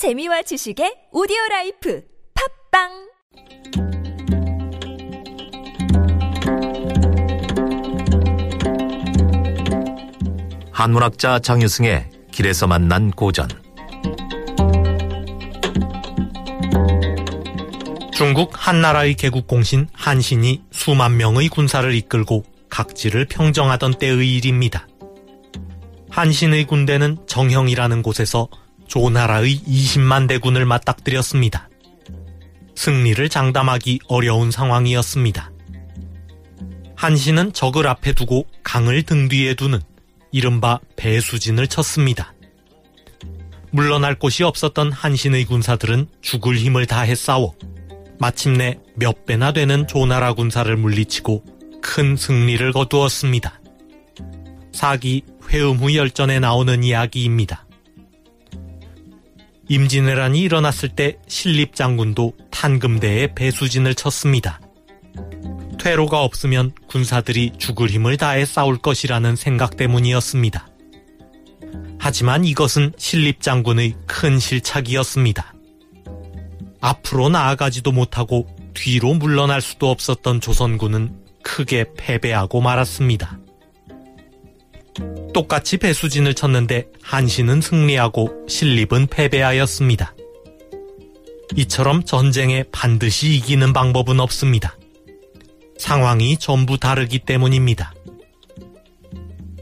재미와 지식의 오디오 라이프 팟빵 한문학자 장유승의 길에서 만난 고전 중국 한나라의 개국 공신 한신이 수만 명의 군사를 이끌고 각지를 평정하던 때의 일입니다. 한신의 군대는 정형이라는 곳에서 조나라의 20만 대군을 맞닥뜨렸습니다. 승리를 장담하기 어려운 상황이었습니다. 한신은 적을 앞에 두고 강을 등 뒤에 두는 이른바 배수진을 쳤습니다. 물러날 곳이 없었던 한신의 군사들은 죽을 힘을 다해 싸워 마침내 몇 배나 되는 조나라 군사를 물리치고 큰 승리를 거두었습니다. 사기 회음 후 열전에 나오는 이야기입니다. 임진왜란이 일어났을 때 신립장군도 탄금대에 배수진을 쳤습니다. 퇴로가 없으면 군사들이 죽을 힘을 다해 싸울 것이라는 생각 때문이었습니다. 하지만 이것은 신립장군의 큰 실착이었습니다. 앞으로 나아가지도 못하고 뒤로 물러날 수도 없었던 조선군은 크게 패배하고 말았습니다. 똑같이 배수진을 쳤는데 한신은 승리하고 신립은 패배하였습니다. 이처럼 전쟁에 반드시 이기는 방법은 없습니다. 상황이 전부 다르기 때문입니다.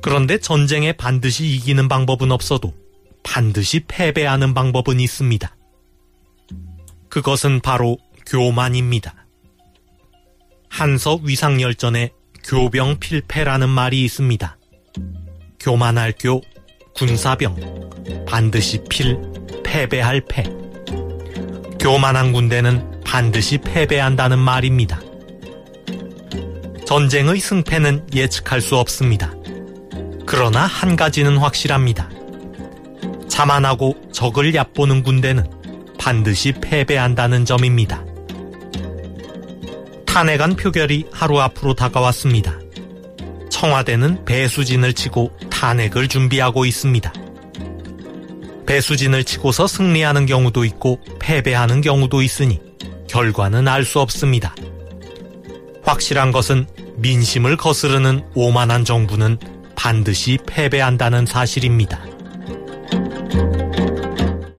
그런데 전쟁에 반드시 이기는 방법은 없어도 반드시 패배하는 방법은 있습니다. 그것은 바로 교만입니다. 한서 위상열전에 교병 필패라는 말이 있습니다. 교만할 교, 군사병, 반드시 필, 패배할 패. 교만한 군대는 반드시 패배한다는 말입니다. 전쟁의 승패는 예측할 수 없습니다. 그러나 한 가지는 확실합니다. 자만하고 적을 얕보는 군대는 반드시 패배한다는 점입니다. 탄핵안 표결이 하루 앞으로 다가왔습니다. 청와대는 배수진을 치고 탄핵을 준비하고 있습니다. 배수진을 치고서 승리하는 경우도 있고 패배하는 경우도 있으니 결과는 알 수 없습니다. 확실한 것은 민심을 거스르는 오만한 정부는 반드시 패배한다는 사실입니다.